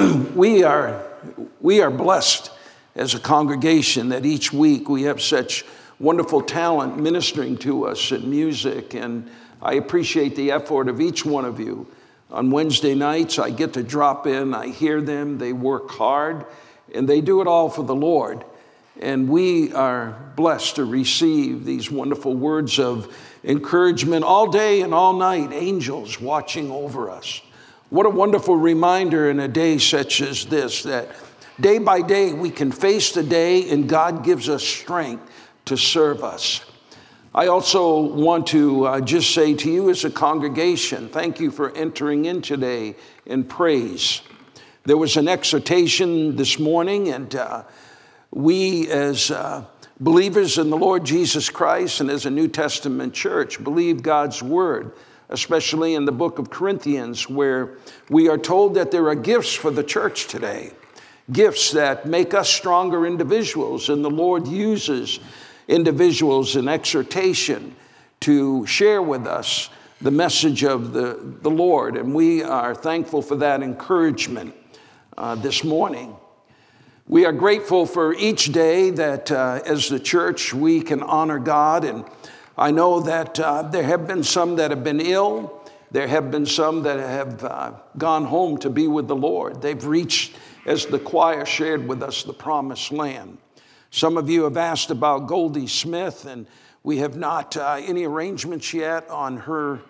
we are, we are blessed as a congregation that each week we have such wonderful talent ministering to us in music. And I appreciate the effort of each one of you. On Wednesday nights, I get to drop in, I hear them, they work hard, and they do it all for the Lord. And we are blessed to receive these wonderful words of encouragement all day and all night, angels watching over us. What a wonderful reminder in a day such as this that day by day we can face the day and God gives us strength to serve us. I also want to uh, just say to you as a congregation, thank you for entering in today in praise. There was an exhortation this morning, and uh, we as uh, believers in the Lord Jesus Christ and as a New Testament church believe God's word especially in the book of Corinthians, where we are told that there are gifts for the church today, gifts that make us stronger individuals, and the Lord uses individuals in exhortation to share with us the message of the, the Lord, and we are thankful for that encouragement uh, this morning. We are grateful for each day that uh, as the church we can honor God and I know that uh, there have been some that have been ill. There have been some that have uh, gone home to be with the Lord. They've reached, as the choir shared with us, the promised land. Some of you have asked about Goldie Smith, and we have not uh, any arrangements yet on her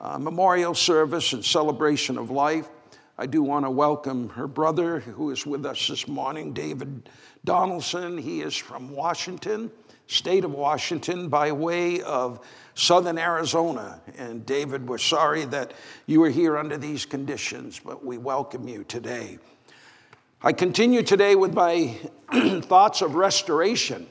uh, memorial service and celebration of life. I do want to welcome her brother who is with us this morning, David Donaldson. He is from Washington state of Washington by way of southern Arizona. And David, we're sorry that you are here under these conditions, but we welcome you today. I continue today with my thoughts of restoration.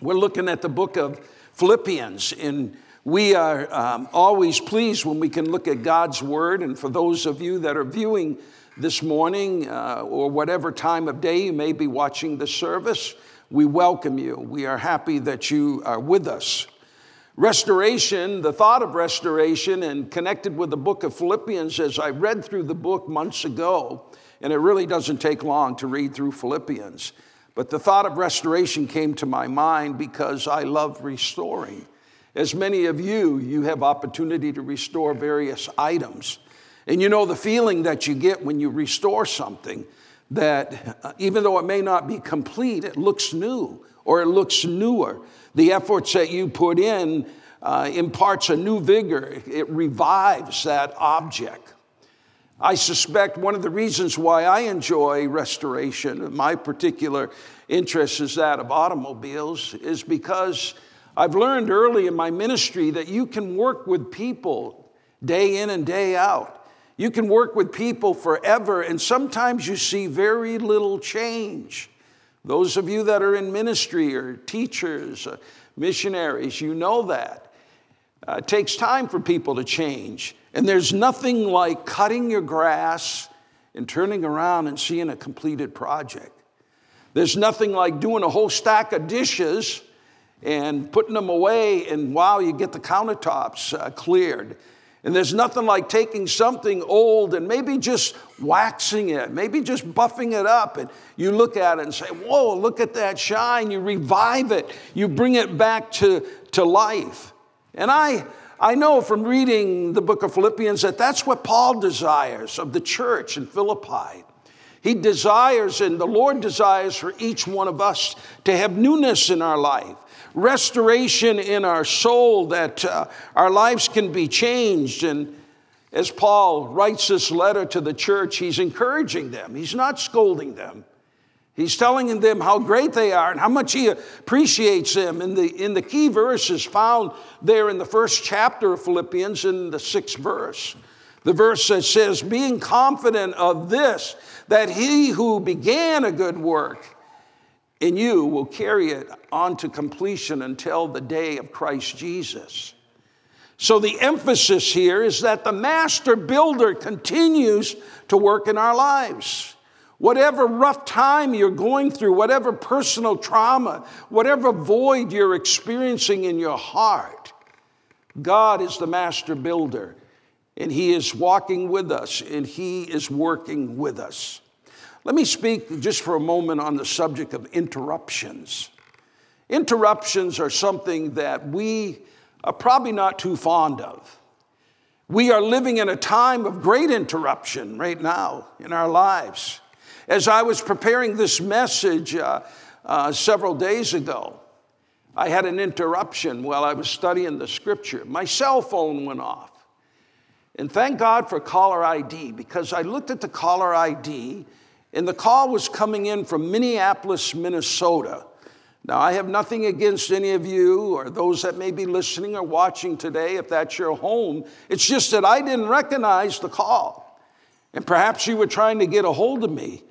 We're looking at the book of Philippians, and we are um, always pleased when we can look at God's word. And for those of you that are viewing this morning uh, or whatever time of day you may be watching the service, we welcome you. We are happy that you are with us. Restoration, the thought of restoration, and connected with the book of Philippians, as I read through the book months ago, and it really doesn't take long to read through Philippians. But the thought of restoration came to my mind because I love restoring. As many of you, you have opportunity to restore various items. And you know the feeling that you get when you restore something that uh, even though it may not be complete, it looks new or it looks newer. The efforts that you put in uh, imparts a new vigor, it revives that object. I suspect one of the reasons why I enjoy restoration, my particular interest is that of automobiles, is because I've learned early in my ministry that you can work with people day in and day out you can work with people forever, and sometimes you see very little change. Those of you that are in ministry or teachers, uh, missionaries, you know that. Uh, it takes time for people to change. And there's nothing like cutting your grass and turning around and seeing a completed project. There's nothing like doing a whole stack of dishes and putting them away, and wow, you get the countertops uh, cleared. And there's nothing like taking something old and maybe just waxing it, maybe just buffing it up. And you look at it and say, Whoa, look at that shine. You revive it, you bring it back to, to life. And I, I know from reading the book of Philippians that that's what Paul desires of the church in Philippi. He desires, and the Lord desires for each one of us to have newness in our life restoration in our soul, that uh, our lives can be changed. And as Paul writes this letter to the church, he's encouraging them, he's not scolding them. He's telling them how great they are and how much he appreciates them. And the, in the key verse is found there in the first chapter of Philippians in the sixth verse. The verse that says, Being confident of this, that he who began a good work in you will carry it on to completion until the day of Christ Jesus. So, the emphasis here is that the master builder continues to work in our lives. Whatever rough time you're going through, whatever personal trauma, whatever void you're experiencing in your heart, God is the master builder, and He is walking with us, and He is working with us. Let me speak just for a moment on the subject of interruptions. Interruptions are something that we are probably not too fond of. We are living in a time of great interruption right now in our lives. As I was preparing this message uh, uh, several days ago, I had an interruption while I was studying the scripture. My cell phone went off. And thank God for caller ID because I looked at the caller ID and the call was coming in from Minneapolis, Minnesota. Now, I have nothing against any of you or those that may be listening or watching today if that's your home. It's just that I didn't recognize the call. And perhaps you were trying to get a hold of me.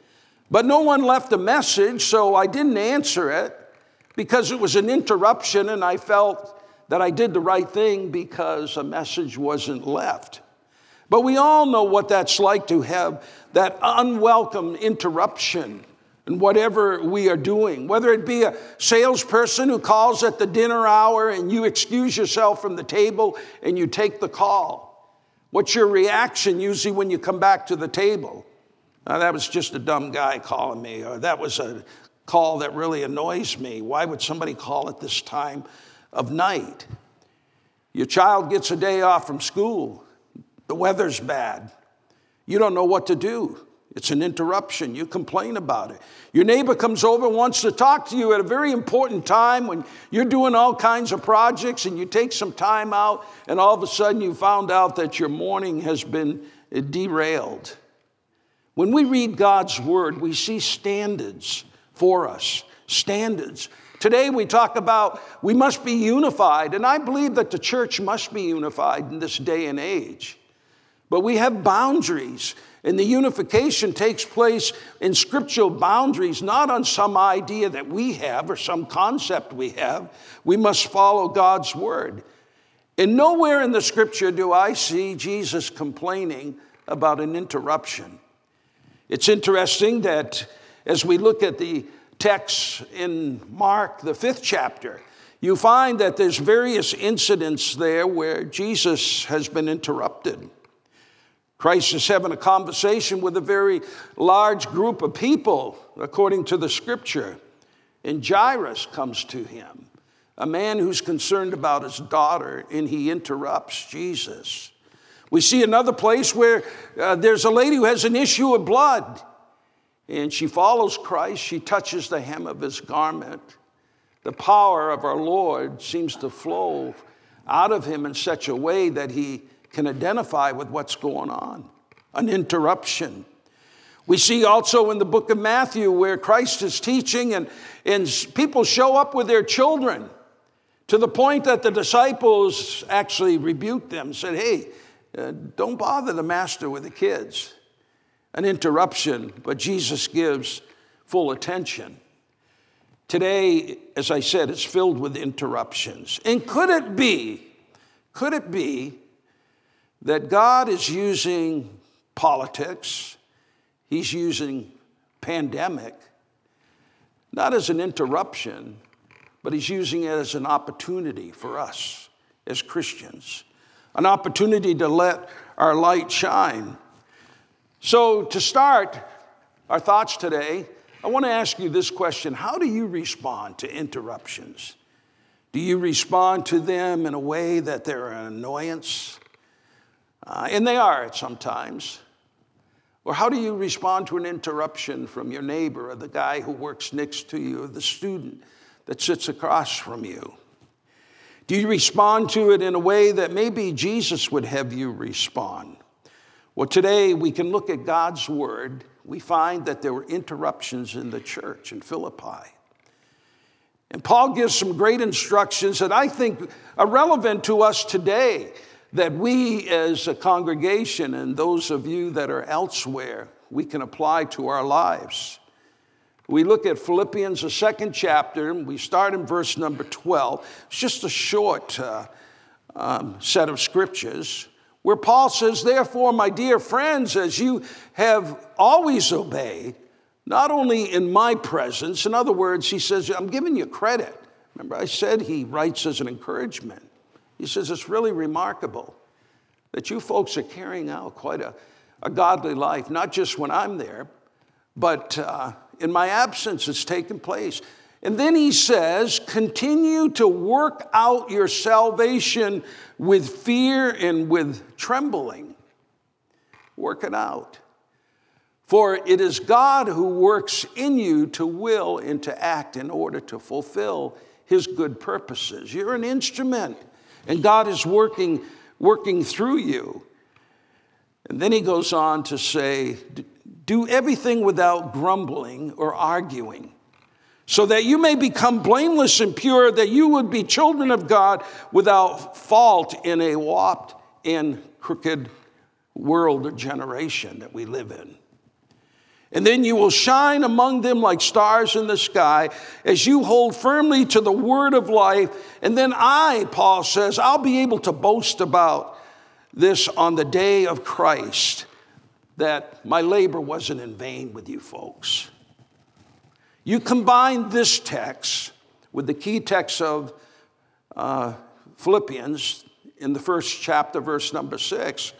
But no one left a message, so I didn't answer it because it was an interruption and I felt that I did the right thing because a message wasn't left. But we all know what that's like to have that unwelcome interruption in whatever we are doing, whether it be a salesperson who calls at the dinner hour and you excuse yourself from the table and you take the call. What's your reaction usually when you come back to the table? Now, that was just a dumb guy calling me, or that was a call that really annoys me. Why would somebody call at this time of night? Your child gets a day off from school, the weather's bad. You don't know what to do. It's an interruption. You complain about it. Your neighbor comes over and wants to talk to you at a very important time when you're doing all kinds of projects and you take some time out, and all of a sudden you found out that your morning has been derailed. When we read God's word, we see standards for us. Standards. Today we talk about we must be unified, and I believe that the church must be unified in this day and age. But we have boundaries, and the unification takes place in scriptural boundaries, not on some idea that we have or some concept we have. We must follow God's word. And nowhere in the scripture do I see Jesus complaining about an interruption. It's interesting that as we look at the text in Mark, the fifth chapter, you find that there's various incidents there where Jesus has been interrupted. Christ is having a conversation with a very large group of people, according to the scripture. And Jairus comes to him, a man who's concerned about his daughter, and he interrupts Jesus. We see another place where uh, there's a lady who has an issue of blood and she follows Christ. She touches the hem of his garment. The power of our Lord seems to flow out of him in such a way that he can identify with what's going on an interruption. We see also in the book of Matthew where Christ is teaching and, and people show up with their children to the point that the disciples actually rebuked them, said, Hey, uh, don't bother the master with the kids an interruption, but Jesus gives full attention. Today, as I said, it's filled with interruptions. And could it be, could it be that God is using politics, He's using pandemic, not as an interruption, but He's using it as an opportunity for us as Christians, an opportunity to let our light shine. So, to start our thoughts today, I want to ask you this question How do you respond to interruptions? Do you respond to them in a way that they're an annoyance? Uh, and they are sometimes. Or how do you respond to an interruption from your neighbor or the guy who works next to you or the student that sits across from you? Do you respond to it in a way that maybe Jesus would have you respond? Well, today we can look at God's word. We find that there were interruptions in the church in Philippi. And Paul gives some great instructions that I think are relevant to us today, that we as a congregation and those of you that are elsewhere, we can apply to our lives. We look at Philippians, the second chapter, and we start in verse number 12. It's just a short uh, um, set of scriptures where Paul says, Therefore, my dear friends, as you have always obeyed, not only in my presence, in other words, he says, I'm giving you credit. Remember, I said he writes as an encouragement. He says, It's really remarkable that you folks are carrying out quite a, a godly life, not just when I'm there, but uh, in my absence, it's taken place. And then he says, continue to work out your salvation with fear and with trembling. Work it out. For it is God who works in you to will and to act in order to fulfill his good purposes. You're an instrument, and God is working, working through you. And then he goes on to say, do everything without grumbling or arguing so that you may become blameless and pure, that you would be children of God without fault in a warped and crooked world or generation that we live in. And then you will shine among them like stars in the sky as you hold firmly to the word of life. And then I, Paul says, I'll be able to boast about this on the day of Christ that my labor wasn't in vain with you folks. You combine this text with the key text of uh, Philippians in the first chapter, verse number six,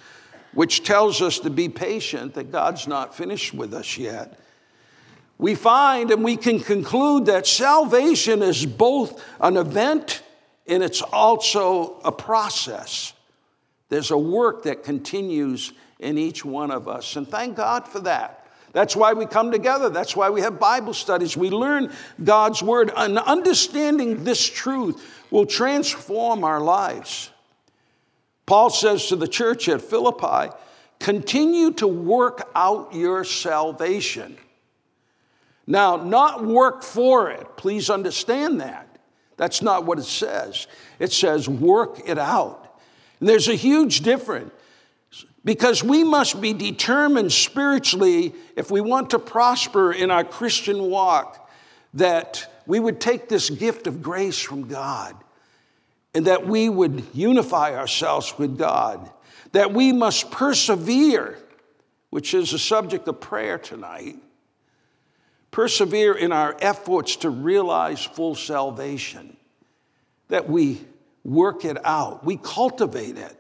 which tells us to be patient, that God's not finished with us yet. We find and we can conclude that salvation is both an event and it's also a process. There's a work that continues in each one of us, and thank God for that. That's why we come together. That's why we have Bible studies. We learn God's word, and understanding this truth will transform our lives. Paul says to the church at Philippi, continue to work out your salvation. Now, not work for it. Please understand that. That's not what it says. It says work it out. And there's a huge difference. Because we must be determined spiritually, if we want to prosper in our Christian walk, that we would take this gift of grace from God and that we would unify ourselves with God, that we must persevere, which is the subject of prayer tonight. Persevere in our efforts to realize full salvation, that we work it out, we cultivate it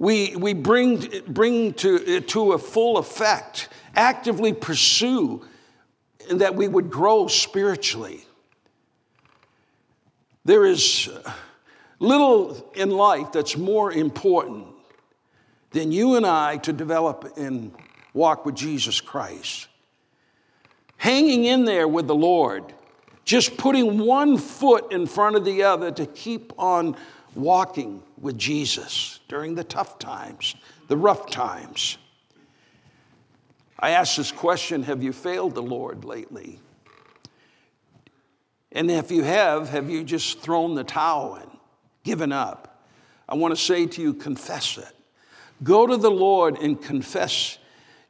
we, we bring, bring to, to a full effect, actively pursue, and that we would grow spiritually. There is little in life that's more important than you and I to develop and walk with Jesus Christ. Hanging in there with the Lord, just putting one foot in front of the other to keep on walking with Jesus during the tough times, the rough times. I ask this question Have you failed the Lord lately? And if you have, have you just thrown the towel in, given up? I want to say to you, confess it. Go to the Lord and confess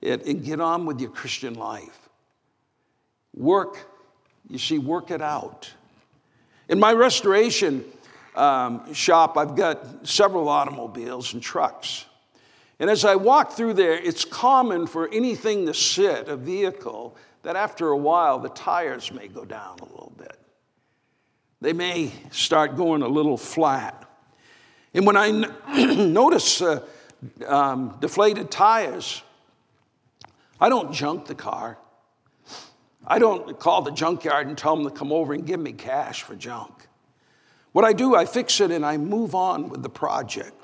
it and get on with your Christian life. Work, you see, work it out. In my restoration, um, shop, I've got several automobiles and trucks. And as I walk through there, it's common for anything to sit, a vehicle, that after a while the tires may go down a little bit. They may start going a little flat. And when I n- notice uh, um, deflated tires, I don't junk the car. I don't call the junkyard and tell them to come over and give me cash for junk. What I do, I fix it and I move on with the project.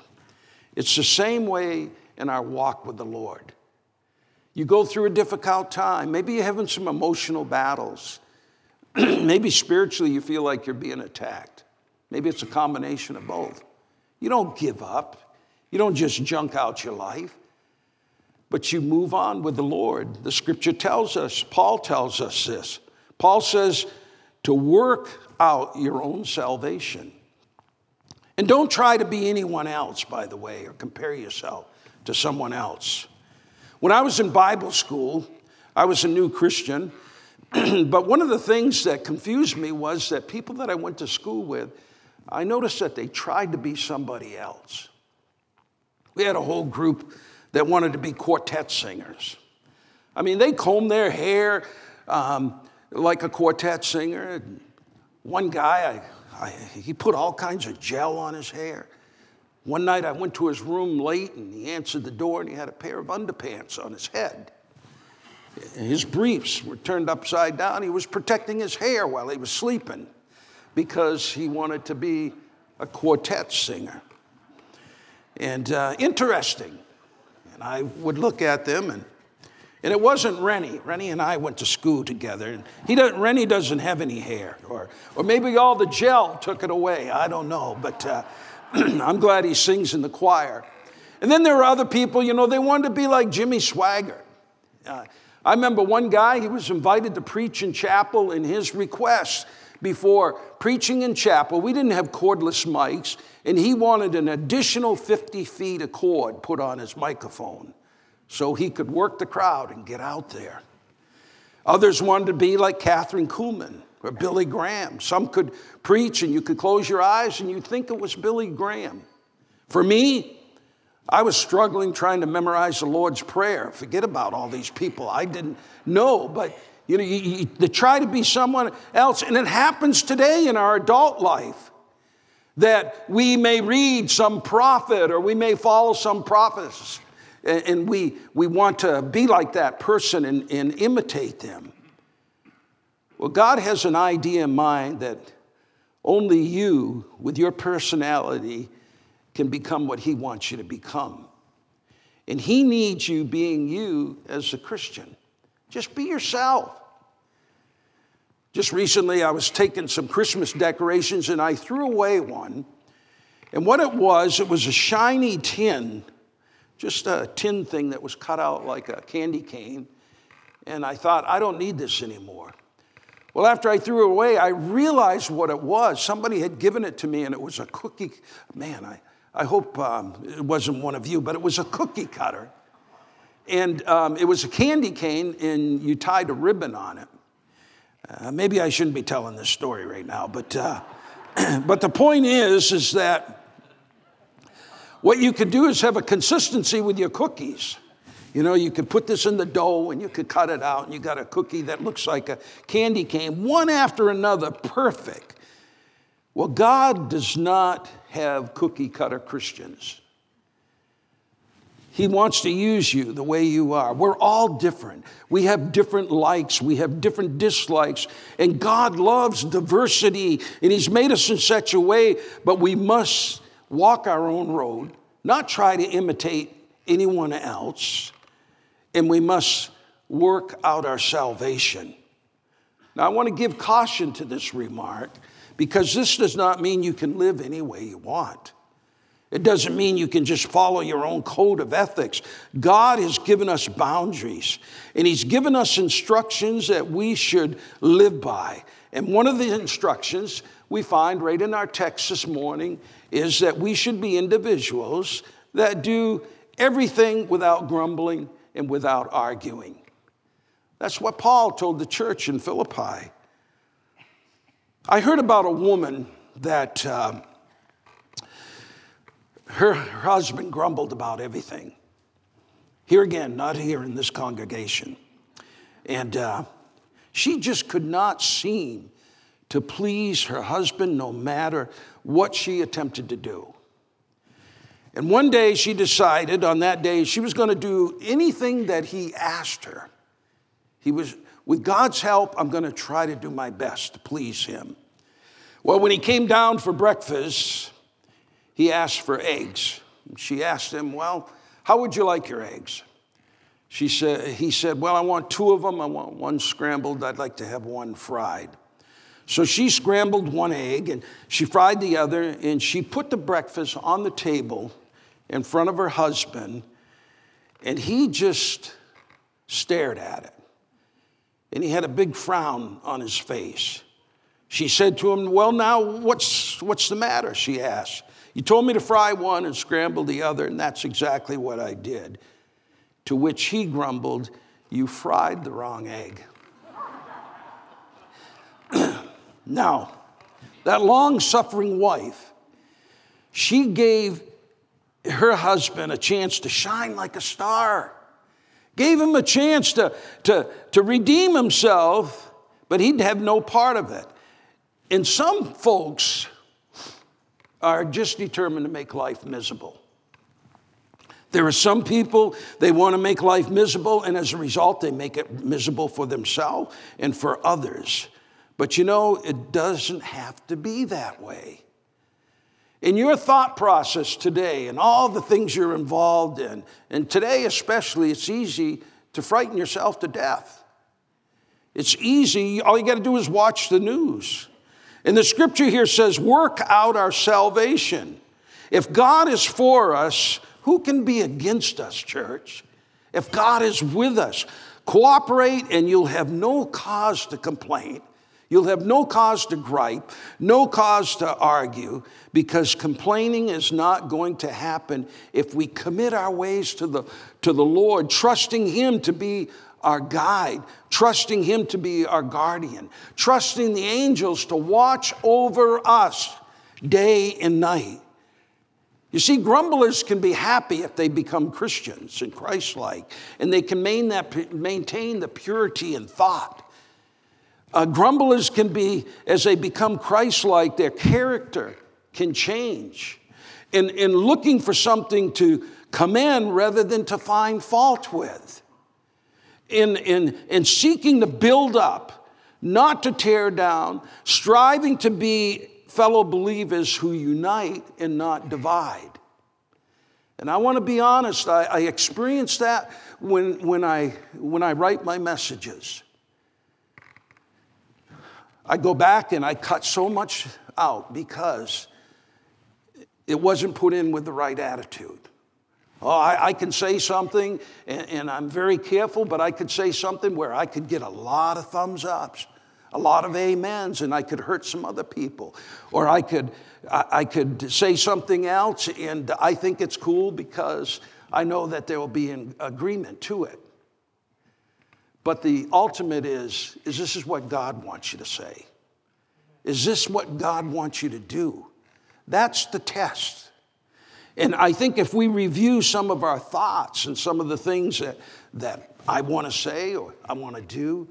It's the same way in our walk with the Lord. You go through a difficult time. Maybe you're having some emotional battles. Maybe spiritually you feel like you're being attacked. Maybe it's a combination of both. You don't give up, you don't just junk out your life, but you move on with the Lord. The scripture tells us, Paul tells us this. Paul says to work out your own salvation. And don't try to be anyone else, by the way, or compare yourself to someone else. When I was in Bible school, I was a new Christian, but one of the things that confused me was that people that I went to school with, I noticed that they tried to be somebody else. We had a whole group that wanted to be quartet singers. I mean, they combed their hair um, like a quartet singer, one guy, I, I, he put all kinds of gel on his hair. One night I went to his room late and he answered the door and he had a pair of underpants on his head. His briefs were turned upside down. He was protecting his hair while he was sleeping because he wanted to be a quartet singer. And uh, interesting. And I would look at them, and, and it wasn't Rennie. Rennie and I went to school together. And he doesn't, Rennie doesn't have any hair, or, or maybe all the gel took it away. I don't know. But uh, I'm glad he sings in the choir. And then there were other people, you know, they wanted to be like Jimmy Swaggart. Uh, I remember one guy, he was invited to preach in chapel, and his request before preaching in chapel, we didn't have cordless mics, and he wanted an additional 50 feet of cord put on his microphone so he could work the crowd and get out there. Others wanted to be like Kathryn Kuhlman or Billy Graham. Some could preach and you could close your eyes and you'd think it was Billy Graham. For me, I was struggling trying to memorize the Lord's Prayer. Forget about all these people I didn't know, but you know, you, you, try to be someone else. And it happens today in our adult life that we may read some prophet or we may follow some prophets and, and we, we want to be like that person and, and imitate them. Well, God has an idea in mind that only you, with your personality, can become what He wants you to become. And He needs you being you as a Christian. Just be yourself. Just recently, I was taking some Christmas decorations and I threw away one. And what it was, it was a shiny tin, just a tin thing that was cut out like a candy cane. And I thought, I don't need this anymore. Well, after I threw it away, I realized what it was. Somebody had given it to me, and it was a cookie. Man, I, I hope um, it wasn't one of you, but it was a cookie cutter. And um, it was a candy cane, and you tied a ribbon on it. Uh, maybe I shouldn't be telling this story right now, but, uh, but the point is, is that what you could do is have a consistency with your cookies. You know, you could put this in the dough and you could cut it out, and you got a cookie that looks like a candy cane, one after another, perfect. Well, God does not have cookie cutter Christians. He wants to use you the way you are. We're all different. We have different likes, we have different dislikes, and God loves diversity, and He's made us in such a way, but we must walk our own road, not try to imitate anyone else, and we must work out our salvation. Now, I want to give caution to this remark because this does not mean you can live any way you want. It doesn't mean you can just follow your own code of ethics. God has given us boundaries, and He's given us instructions that we should live by. And one of the instructions we find right in our text this morning is that we should be individuals that do everything without grumbling and without arguing. That's what Paul told the church in Philippi. I heard about a woman that. Uh, her, husband grumbled about everything. Here again, not here in this congregation. And uh, she just could not seem to please her husband no matter what she attempted to do. And one day she decided on that day she was going to do anything that he asked her. He was, with God's help, I'm going to try to do my best to please him. Well, when he came down for breakfast, he asked for eggs. She asked him, Well, how would you like your eggs? She said, he said, Well, I want two of them. I want one scrambled. I'd like to have one fried. So she scrambled one egg and she fried the other, and she put the breakfast on the table in front of her husband, and he just stared at it. And he had a big frown on his face. She said to him, Well, now, what's, what's the matter? She asked. You told me to fry one and scramble the other, and that's exactly what I did. To which he grumbled, You fried the wrong egg. now, that long suffering wife, she gave her husband a chance to shine like a star, gave him a chance to, to, to redeem himself, but he'd have no part of it. And some folks, are just determined to make life miserable. There are some people, they want to make life miserable, and as a result, they make it miserable for themselves and for others. But you know, it doesn't have to be that way. In your thought process today and all the things you're involved in, and today especially, it's easy to frighten yourself to death. It's easy, all you got to do is watch the news. And the scripture here says, work out our salvation. If God is for us, who can be against us, church? If God is with us, cooperate and you'll have no cause to complain. You'll have no cause to gripe, no cause to argue, because complaining is not going to happen if we commit our ways to the, to the Lord, trusting Him to be our guide, trusting Him to be our guardian, trusting the angels to watch over us day and night. You see, grumblers can be happy if they become Christians and Christ like, and they can maintain the purity in thought. Uh, grumblers can be, as they become Christ like, their character can change in, in looking for something to commend rather than to find fault with, in, in, in seeking to build up, not to tear down, striving to be fellow believers who unite and not divide. And I want to be honest, I, I experience that when, when, I, when I write my messages. I go back and I cut so much out because it wasn't put in with the right attitude. Oh, I, I can say something, and, and, I'm very careful, but I could say something where I could get a lot of thumbs ups a lot of amens and I could hurt some other people. Or I could, I could say something else and I think it's cool because I know that there will be an agreement to it. But the ultimate is, is this is what God wants you to say? Is this what God wants you to do? That's the test. And I think if we review some of our thoughts and some of the things that, that I want to say or I want to do,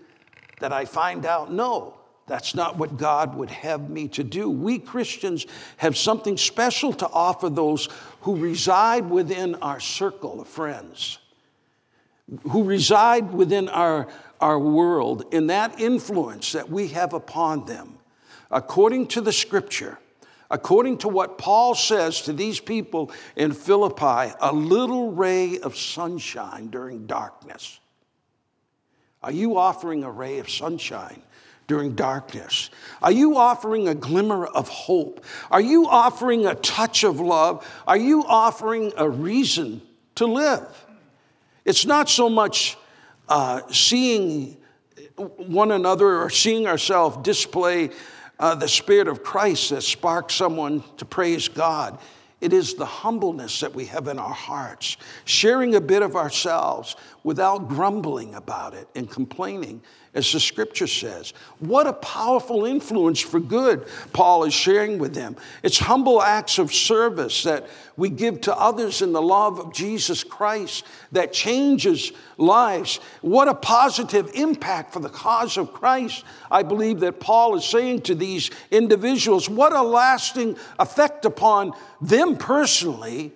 that I find out, no, that's not what God would have me to do. We Christians have something special to offer those who reside within our circle of friends, who reside within our, our world, in that influence that we have upon them. According to the scripture, according to what Paul says to these people in Philippi, a little ray of sunshine during darkness. Are you offering a ray of sunshine during darkness? Are you offering a glimmer of hope? Are you offering a touch of love? Are you offering a reason to live? It's not so much uh, seeing one another or seeing ourselves display uh, the Spirit of Christ that sparks someone to praise God. It is the humbleness that we have in our hearts, sharing a bit of ourselves without grumbling about it and complaining, as the scripture says. What a powerful influence for good Paul is sharing with them. It's humble acts of service that we give to others in the love of Jesus Christ that changes lives. What a positive impact for the cause of Christ. I believe that Paul is saying to these individuals, what a lasting effect upon them personally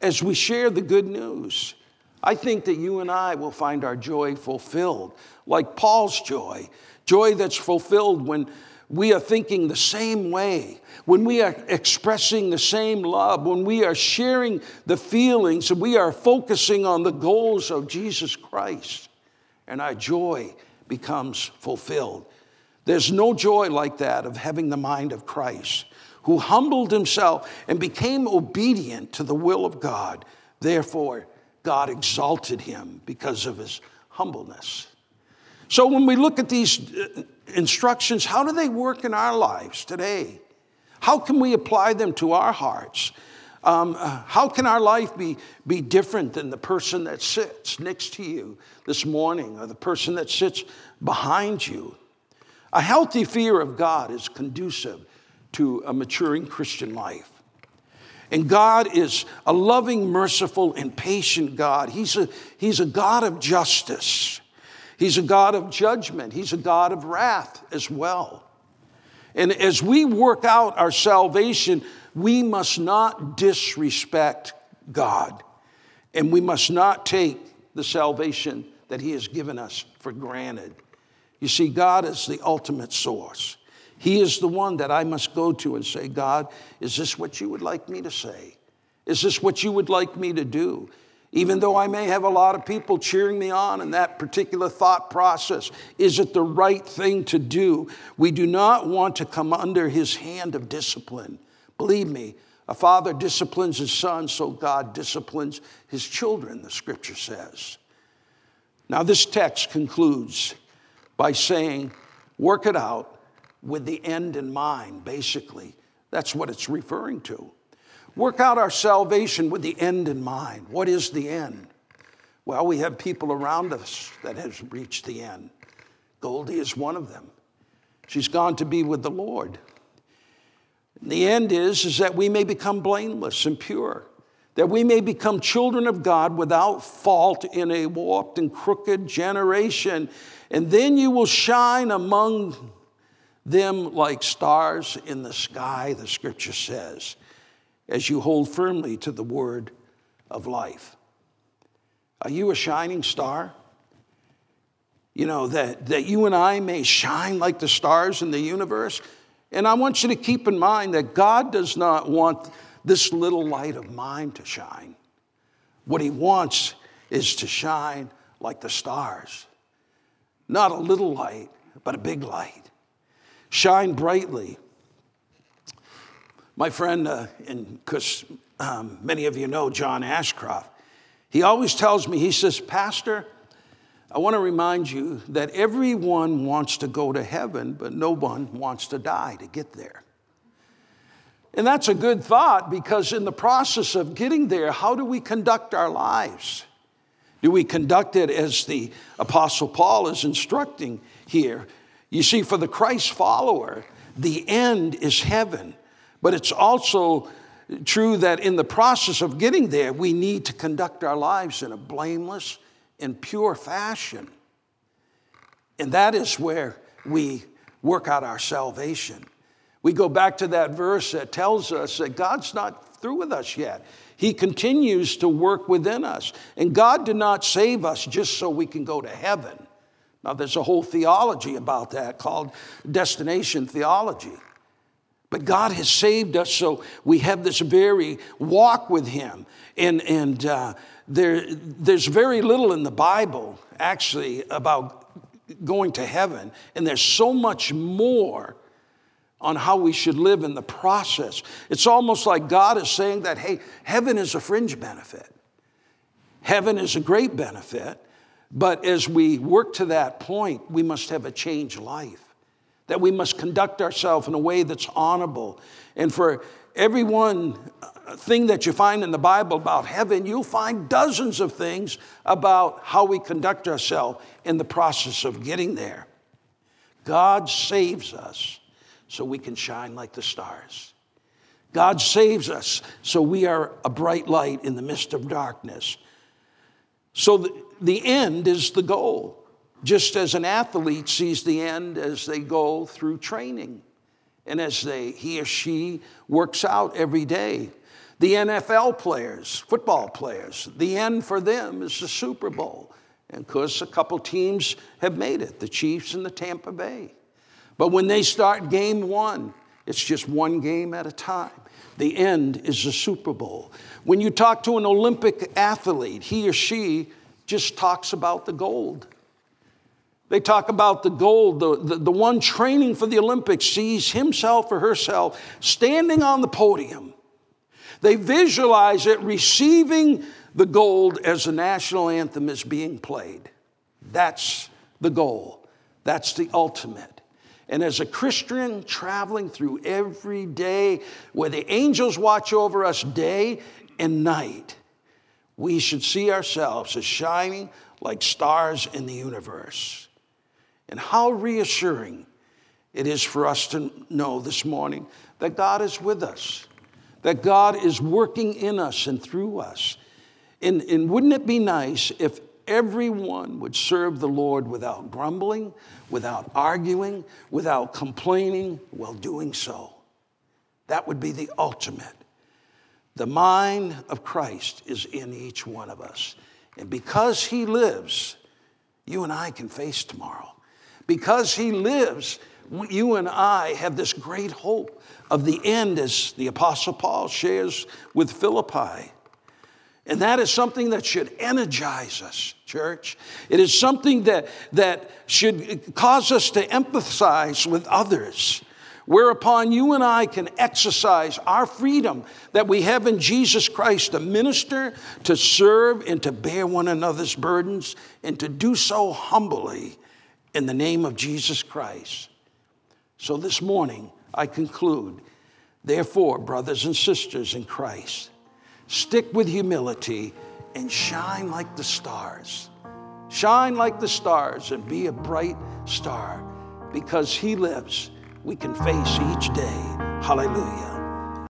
as we share the good news. I think that you and I will find our joy fulfilled, like Paul's joy, joy that's fulfilled when we are thinking the same way, when we are expressing the same love, when we are sharing the feelings and we are focusing on the goals of Jesus Christ, and our joy becomes fulfilled. There's no joy like that of having the mind of Christ, who humbled himself and became obedient to the will of God. Therefore, God exalted him because of his humbleness. So when we look at these uh, instructions, how do they work in our lives today? How can we apply them to our hearts? Um, uh, how can our life be, be different than the person that sits next to you this morning or the person that sits behind you? A healthy fear of God is conducive to a maturing Christian life. And God is a loving, merciful, and patient God. He's a, he's a God of justice. He's a God of judgment. He's a God of wrath as well. And as we work out our salvation, we must not disrespect God. And we must not take the salvation that He has given us for granted. You see, God is the ultimate source. He is the one that I must go to and say, God, is this what you would like me to say? Is this what you would like me to do? Even though I may have a lot of people cheering me on in that particular thought process, is it the right thing to do? We do not want to come under his hand of discipline. Believe me, a father disciplines his son, so God disciplines his children, the scripture says. Now, this text concludes by saying, work it out with the end in mind, basically. That's what it's referring to. Work out our salvation with the end in mind. What is the end? Well, we have people around us that has reached the end. Goldie is one of them. She's gone to be with the Lord. And the end is, is that we may become blameless and pure, that we may become children of God without fault in a warped and crooked generation. And then you will shine among them like stars in the sky, the scripture says, as you hold firmly to the word of life. Are you a shining star? You know, that, that you and I may shine like the stars in the universe. And I want you to keep in mind that God does not want this little light of mine to shine. What He wants is to shine like the stars. Not a little light, but a big light shine brightly. My friend, uh, because um, many of you know John Ashcroft, he always tells me, he says, Pastor, I want to remind you that everyone wants to go to heaven, but no one wants to die to get there. And that's a good thought because, in the process of getting there, how do we conduct our lives? Do we conduct it as the Apostle Paul is instructing here? You see, for the Christ follower, the end is heaven. But it's also true that in the process of getting there, we need to conduct our lives in a blameless and pure fashion. And that is where we work out our salvation. We go back to that verse that tells us that God's not through with us yet. He continues to work within us. And God did not save us just so we can go to heaven. Now, there's a whole theology about that called destination theology. But God has saved us, so we have this very walk with Him. And, and uh, there, there's very little in the Bible, actually, about going to heaven. And there's so much more on how we should live in the process. It's almost like God is saying that, hey, heaven is a fringe benefit. Heaven is a great benefit, but as we work to that point, we must have a changed life, that we must conduct ourselves in a way that's honorable. And for every one uh, thing that you find in the Bible about heaven, you'll find dozens of things about how we conduct ourselves in the process of getting there. God saves us so we can shine like the stars. God saves us so we are a bright light in the midst of darkness. So the end is the goal, just as an athlete sees the end as they go through training and as they, he or she works out every day. The NFL players, football players, the end for them is the Super Bowl. And of course, a couple teams have made it the Chiefs and the Tampa Bay. But when they start game one, it's just one game at a time. The end is the Super Bowl. When you talk to an Olympic athlete, he or she just talks about the gold. They talk about the gold. The, the, the, one training for the Olympics sees himself or herself standing on the podium. They visualize it receiving the gold as the national anthem is being played. That's the goal. That's the ultimate. And as a Christian traveling through every day, where the angels watch over us day and night, we should see ourselves as shining like stars in the universe. And how reassuring it is for us to know this morning that God is with us, that God is working in us and through us. And, and wouldn't it be nice if everyone would serve the Lord without grumbling, without arguing, without complaining while doing so. That would be the ultimate. The mind of Christ is in each one of us. And because He lives, you and I can face tomorrow. Because He lives, you and I have this great hope of the end, as the Apostle Paul shares with Philippi. And that is something that should energize us, church. It is something that, that should cause us to empathize with others, whereupon you and I can exercise our freedom that we have in Jesus Christ to minister, to serve, and to bear one another's burdens, and to do so humbly in the name of Jesus Christ. So this morning, I conclude, therefore, brothers and sisters in Christ, Stick with humility and shine like the stars. Shine like the stars and be a bright star. Because He lives, we can face each day. Hallelujah.